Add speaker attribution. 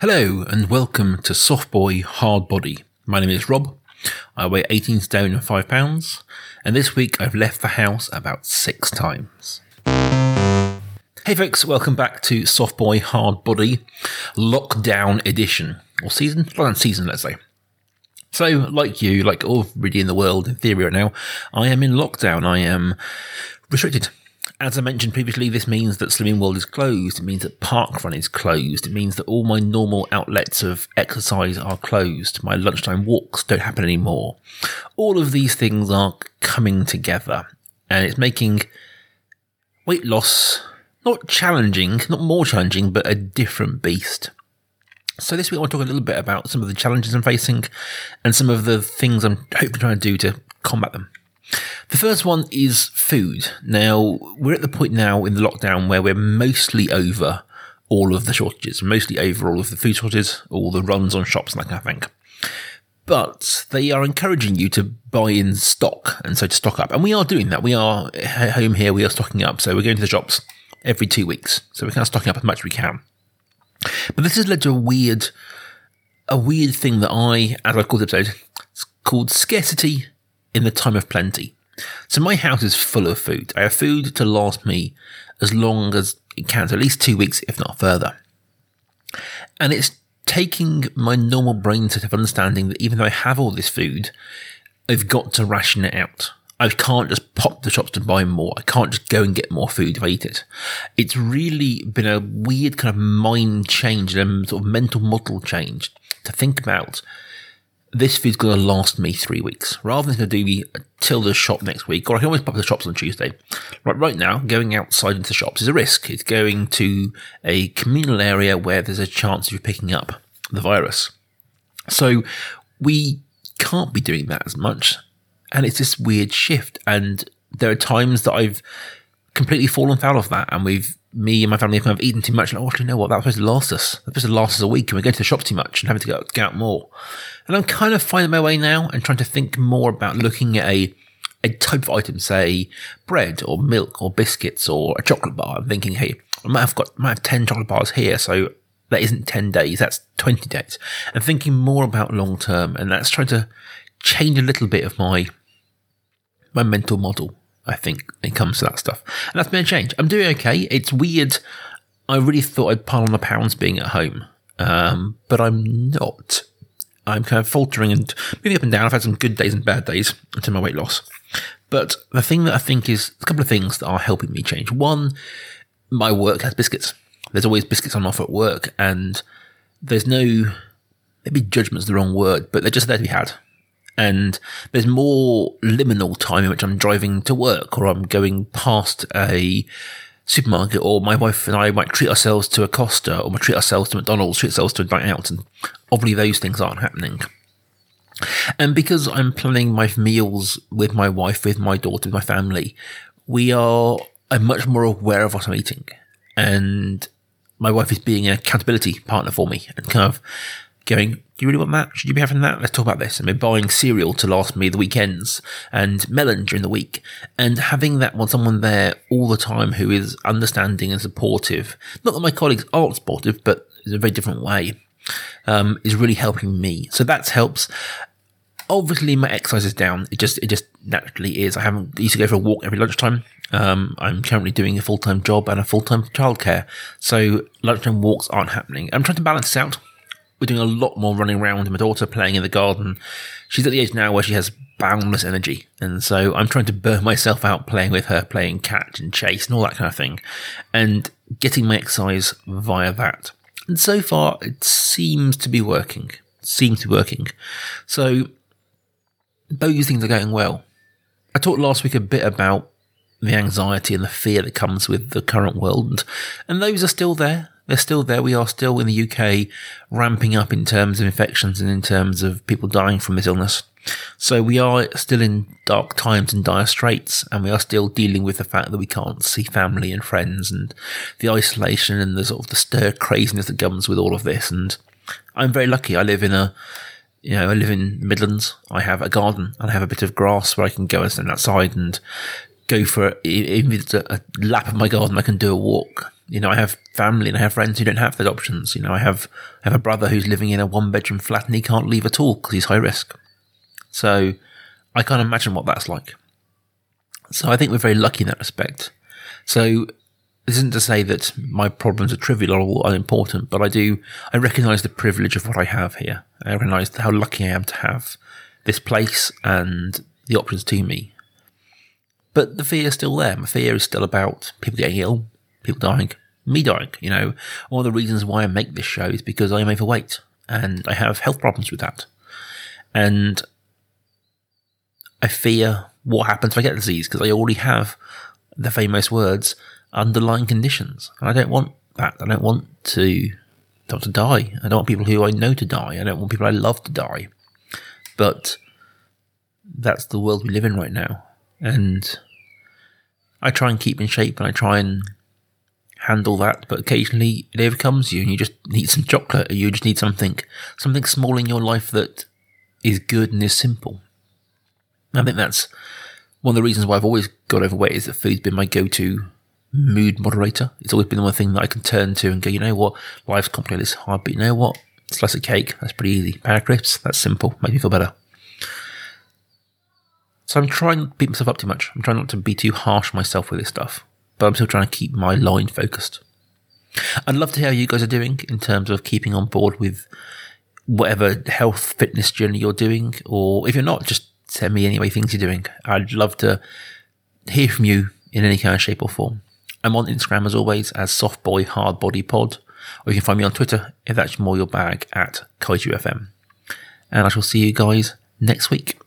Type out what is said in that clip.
Speaker 1: Hello and welcome to Soft Boy Hard Body. My name is Rob. I weigh 18 stone and 5 pounds, and this week I've left the house about six times. Hey folks, welcome back to Soft Boy Hard Body Lockdown Edition, or season, lockdown season, let's say. So, like you, like everybody in the world, in theory right now, I am in lockdown. I am restricted. As I mentioned previously, this means that Slimming World is closed. It means that Parkrun is closed. It means that all my normal outlets of exercise are closed. My lunchtime walks don't happen anymore. All of these things are coming together and it's making weight loss not challenging, not more challenging, but a different beast. So this week I want to talk a little bit about some of the challenges I'm facing and some of the things I'm hoping to do to combat them. The first one is food. Now, we're at the point now in the lockdown where we're mostly over all of the shortages, mostly over all of the food shortages, all the runs on shops and that kind of thing. But they are encouraging you to buy in stock and so to stock up. And we are doing that. We are at home here, we are stocking up. So we're going to the shops every two weeks. So we're kind of stocking up as much as we can. But this has led to a weird, a weird thing that I, as I called the episode, it's called scarcity in the time of plenty. So my house is full of food. I have food to last me as long as it can, so at least two weeks, if not further. And it's taking my normal brain set of understanding that even though I have all this food, I've got to ration it out. I can't just pop the shops to buy more. I can't just go and get more food if I eat it. It's really been a weird kind of mind change and sort of mental model change to think about this food's going to last me three weeks rather than going to do me till the shop next week, or I can always pop the shops on Tuesday. Right, right now, going outside into shops is a risk. It's going to a communal area where there's a chance of you picking up the virus. So we can't be doing that as much. And it's this weird shift. And there are times that I've completely fallen foul of that. And we've, me and my family have kind of eaten too much. And oh, actually, know what? That was supposed to last us. That was supposed to last us a week. And we're going to the shop too much and having to go, go out more. And I'm kind of finding my way now and trying to think more about looking at a, a type of item, say bread or milk or biscuits or a chocolate bar. I'm thinking, hey, I might have got, might have 10 chocolate bars here. So that isn't 10 days. That's 20 days. And thinking more about long term. And that's trying to change a little bit of my, my mental model. I think it comes to that stuff. And that's been a change. I'm doing okay. It's weird. I really thought I'd pile on the pounds being at home. Um, but I'm not. I'm kind of faltering and moving up and down. I've had some good days and bad days into my weight loss. But the thing that I think is a couple of things that are helping me change. One, my work has biscuits. There's always biscuits on offer at work, and there's no maybe judgment's the wrong word, but they're just there to be had. And there's more liminal time in which I'm driving to work or I'm going past a supermarket, or my wife and I might treat ourselves to a Costa, or might treat ourselves to McDonald's, treat ourselves to a night out, and obviously those things aren't happening. And because I'm planning my meals with my wife, with my daughter, with my family, we are I'm much more aware of what I'm eating, and my wife is being an accountability partner for me, and kind of going, Do you really want that? Should you be having that? Let's talk about this. And we're buying cereal to last me the weekends and melon during the week. And having that one someone there all the time who is understanding and supportive. Not that my colleagues aren't supportive, but in a very different way. Um, is really helping me. So that helps. Obviously, my exercise is down. It just, it just naturally is. I haven't used to go for a walk every lunchtime. Um, I'm currently doing a full time job and a full time childcare, so lunchtime walks aren't happening. I'm trying to balance this out we're doing a lot more running around. And my daughter playing in the garden. She's at the age now where she has boundless energy. And so I'm trying to burn myself out playing with her, playing catch and chase and all that kind of thing and getting my exercise via that. And so far it seems to be working. seems to be working. So those things are going well. I talked last week a bit about the anxiety and the fear that comes with the current world, and those are still there. They're still there. We are still in the UK ramping up in terms of infections and in terms of people dying from this illness. So we are still in dark times and dire straits, and we are still dealing with the fact that we can't see family and friends and the isolation and the sort of the stir craziness that comes with all of this. And I'm very lucky. I live in a, you know, I live in Midlands. I have a garden and I have a bit of grass where I can go and stand outside and go for it's a lap of my garden. I can do a walk You know, I have family and I have friends who don't have those options. You know, I have I have a brother who's living in a one bedroom flat and he can't leave at all because he's high risk. So I can't imagine what that's like. So I think we're very lucky in that respect. So this isn't to say that my problems are trivial or unimportant, but I do, I recognize the privilege of what I have here. I recognize how lucky I am to have this place and the options to me. But the fear is still there. My fear is still about people getting ill, people dying, me dying. You know, one of the reasons why I make this show is because I am overweight and I have health problems with that. And I fear what happens if I get disease because I already have the famous words underlying conditions. And I don't want that. I don't want to not to die. I don't want people who I know to die. I don't want people I love to die. But that's the world we live in right now. And I try and keep in shape and I try and handle that, but occasionally it overcomes you and you just need some chocolate or you just need something something small in your life that is good and is simple. I think that's one of the reasons why I've always got overweight is that food's been my go-to mood moderator. It's always been the one thing that I can turn to and go, you know what, life's complicated, it's hard, but you know what, slice of cake, that's pretty easy. Power crisps, that's simple, make me feel better. So I'm trying to beat myself up too much. I'm trying not to be too harsh myself with this stuff, but I'm still trying to keep my line focused. I'd love to hear how you guys are doing in terms of keeping on board with whatever health fitness journey you're doing, or if you're not, just send me anyway things you're doing. I'd love to hear from you in any kind of shape or form. I'm on Instagram as always as Softboy Hardbody Pod, or you can find me on Twitter if that's more your bag at Kaiju FM. And I shall see you guys next week.